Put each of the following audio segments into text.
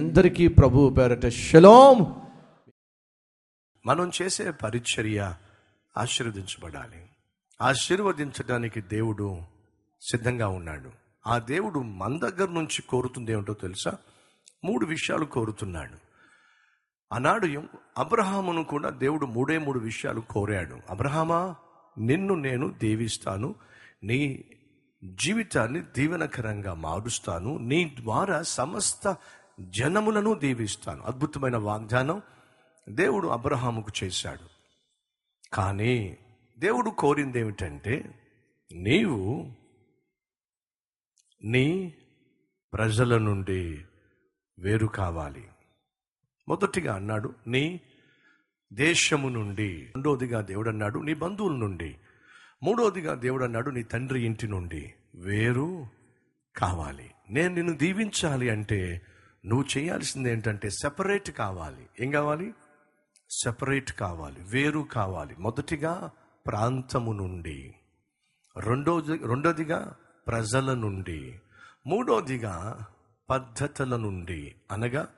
అందరికీ ప్రభు పేరట శలోం మనం చేసే పరిచర్య ఆశీర్వదించబడాలి. ఆశీర్వదించడానికి దేవుడు సిద్ధంగా ఉన్నాడు. ఆ దేవుడు మన దగ్గర నుంచి కోరుతుంది ఏమిటో తెలుసా? మూడు విషయాలు కోరుతున్నాడు. ఆనాడు అబ్రహామును కూడా దేవుడు మూడే మూడు విషయాలు కోరాడు. అబ్రహామా నిన్ను నేను దీవిస్తాను. నీ జీవితాన్ని దీవెనకరంగా మారుస్తాను. నీ ద్వారా సమస్త జనములను దీవిస్తాను. అద్భుతమైన వాగ్దానం దేవుడు అబ్రహాముకు చేశాడు. కానీ దేవుడు కోరింది ఏమిటంటే నీవు నీ ప్రజల నుండి వేరు కావాలి. మొదటిగా అన్నాడు నీ దేశము నుండి. రెండోదిగా దేవుడు అన్నాడు నీ బంధువుల నుండి. మూడోదిగా దేవుడు అన్నాడు నీ తండ్రి ఇంటి నుండి వేరు కావాలి. నేను నిన్ను దీవించాలి అంటే నువ్వు చేయాల్సింది ఏంటంటే సెపరేట్ కావాలి. ఏం కావాలి? సెపరేట్ కావాలి. వేరు కావాలి. మొదటిగా ప్రాంతము నుండి రెండోది రెండోదిగా ప్రజల నుండి మూడోదిగా పద్ధతుల నుండి. అనగా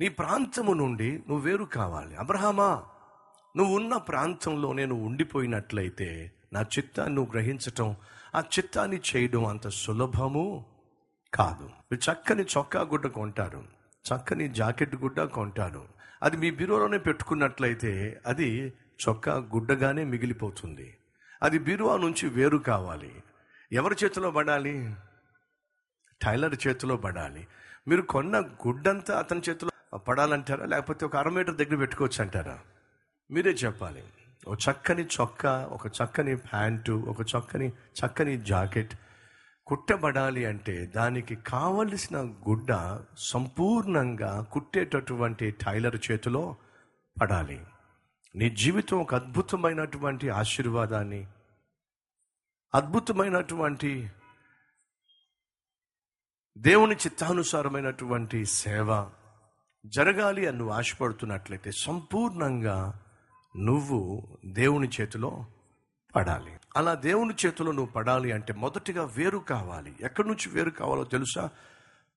నీ ప్రాంతము నుండి నువ్వు వేరు కావాలి. అబ్రహామా నువ్వు ఉన్న ప్రాంతంలో నేను ఉండిపోయినట్లయితే నా చిత్తాన్ని నువ్వు గ్రహించటం ఆ చిత్తాన్ని చేయడం అంత సులభము? కాదు. మీరు చక్కని చొక్కా గుడ్డ కొంటారు. చక్కని జాకెట్ గుడ్డ కొంటారు. అది మీ బీరువాలోనే పెట్టుకున్నట్లయితే అది చొక్కా గుడ్డగానే మిగిలిపోతుంది. అది బీరువా నుంచి వేరు కావాలి. ఎవరి చేతిలో పడాలి? టైలర్ చేతిలో పడాలి. మీరు కొన్న గుడ్డంతా అతని చేతిలో పడాలంటారా? లేకపోతే ఒక అర మీటర్ దగ్గర పెట్టుకోవచ్చు అంటారా మీరే చెప్పాలి. ఒక చక్కని చొక్కా ఒక చక్కని ప్యాంటు ఒక చక్కని చక్కని జాకెట్ కుట్టబడాలి అంటే దానికి కావలసిన గుడ్డ సంపూర్ణంగా కుట్టేటటువంటి టైలర్ చేతిలో పడాలి. నీ జీవితం ఒక అద్భుతమైనటువంటి ఆశీర్వాదాన్ని అద్భుతమైనటువంటి దేవుని చిత్తానుసారమైనటువంటి సేవ జరగాలి అని నువ్వు ఆశపడుతున్నట్లయితే సంపూర్ణంగా నువ్వు దేవుని చేతిలో పడాలి. అలా దేవుని చేతిలో నువ్వు పడాలి అంటే మొదటిగా వేరు కావాలి. ఎక్కడి నుంచి వేరు కావాలో తెలుసా?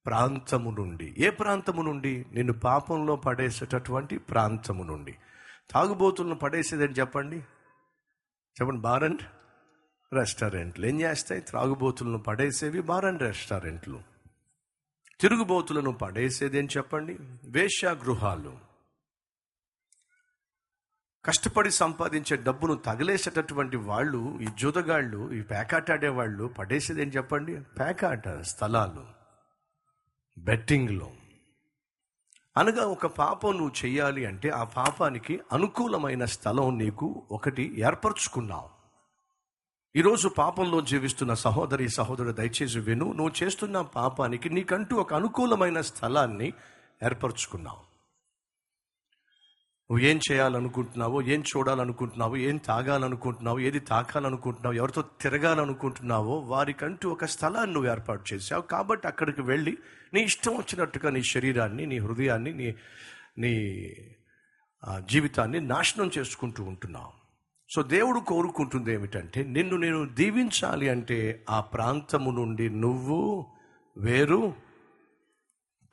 ప్రాంతము నుండి. ఏ ప్రాంతము నుండి? నిన్ను పాపంలో పడేసేటటువంటి ప్రాంతము నుండి. తాగుబోతులను పడేసేదని చెప్పండి. చెప్పండి బార్ అండ్ రెస్టారెంట్లు. ఏం చేస్తాయి? త్రాగుబోతులను పడేసేవి బార్ అండ్ రెస్టారెంట్లు. తిరుగుబోతులను పడేసేది అని చెప్పండి. వేశ్యాగృహాలు. కష్టపడి సంపాదించే డబ్బును తగిలేసేటటువంటి వాళ్ళు ఈ జూదగాళ్ళు ఈ పేకాట ఆడేవాళ్ళు పడేసేది ఏం చెప్పండి? పేకాట స్థలాలు బెట్టింగ్లో అనగా ఒక పాపం నువ్వు చేయాలి అంటే ఆ పాపానికి అనుకూలమైన స్థలం నీకు ఒకటి ఏర్పరచుకున్నావు. ఈరోజు పాపంలో జీవిస్తున్న సహోదరి సహోదరుడు దయచేసి విను నువ్వు చేస్తున్న పాపానికి నీకంటూ ఒక అనుకూలమైన స్థలాన్ని ఏర్పరచుకున్నావు. నువ్వు ఏం చేయాలనుకుంటున్నావో ఏం చూడాలనుకుంటున్నావో ఏం తాగాలనుకుంటున్నావో ఏది తాకాలనుకుంటున్నావు ఎవరితో తిరగాలనుకుంటున్నావో వారికంటూ ఒక స్థలాన్ని నువ్వు ఏర్పాటు చేశావు. కాబట్టి అక్కడికి వెళ్ళి నీ ఇష్టం వచ్చినట్టుగా నీ శరీరాన్ని నీ హృదయాన్ని నీ నీ జీవితాన్ని నాశనం చేసుకుంటూ ఉంటున్నావు. సో దేవుడు కోరుకుంటుంది ఏమిటంటే నిన్ను నేను దీవించాలి అంటే ఆ ప్రాంతము నుండి నువ్వు వేరు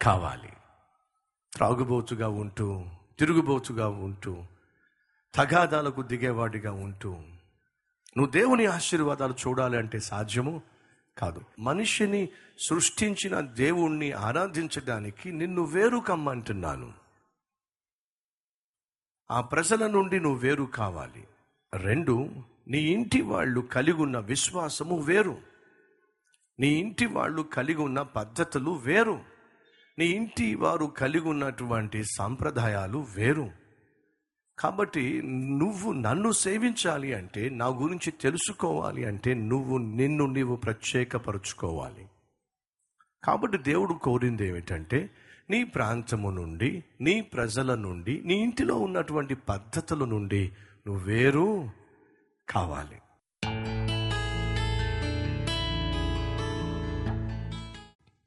కావాలి. త్రాగుబోతుగా ఉంటూ తిరుగుబోతుగా ఉంటూ తగాదాలకు దిగేవాడిగా ఉంటూ నువ్వు దేవుని ఆశీర్వాదాలు చూడాలి అంటే సాధ్యము కాదు. మనిషిని సృష్టించిన దేవుణ్ణి ఆరాధించడానికి నిన్ను వేరు కమ్మంటున్నాను. ఆ ప్రజల నుండి నువ్వు వేరు కావాలి. రెండు నీ ఇంటి వాళ్ళు కలిగి ఉన్న విశ్వాసము వేరు. నీ ఇంటి వాళ్ళు కలిగి ఉన్న పద్ధతులు వేరు. నీ ఇంటి వారు కలిగి ఉన్నటువంటి సాంప్రదాయాలు వేరు. కాబట్టి నువ్వు నన్ను సేవించాలి అంటే నా గురించి తెలుసుకోవాలి అంటే నువ్వు నిన్ను నీవు ప్రత్యేకపరుచుకోవాలి. కాబట్టి దేవుడు కోరింది ఏమిటంటే నీ ప్రాంతము నుండి నీ ప్రజల నుండి నీ ఇంటిలో ఉన్నటువంటి పద్ధతుల నుండి నువ్వు వేరు కావాలి.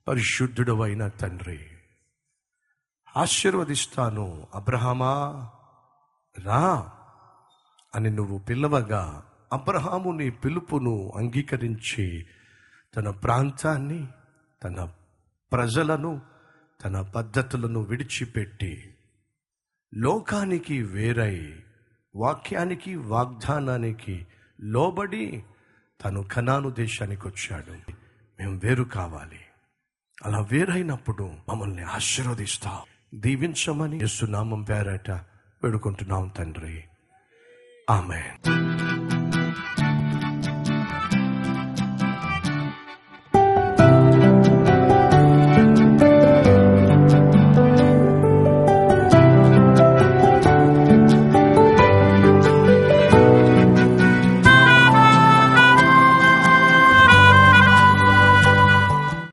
పరిశుద్ధుడవైన తండ్రి. ఆశీర్వదిస్తాను అబ్రహమా రా అని నువ్వు పిలవగా అబ్రహాము నీ పిలుపును అంగీకరించి తన ప్రాంతాన్ని తన ప్రజలను తన పద్ధతులను విడిచిపెట్టి లోకానికి వేరై వాక్యానికి వాగ్దానానికి లోబడి తను కనాను దేశానికి వచ్చాడు మేము వేరు కావాలి. అలా వేరైనప్పుడు మమ్మల్ని ఆశీర్వదిస్తావు దీవించమని యేసునామం పేరట వేడుకుంటున్నాం తండ్రి. ఆమె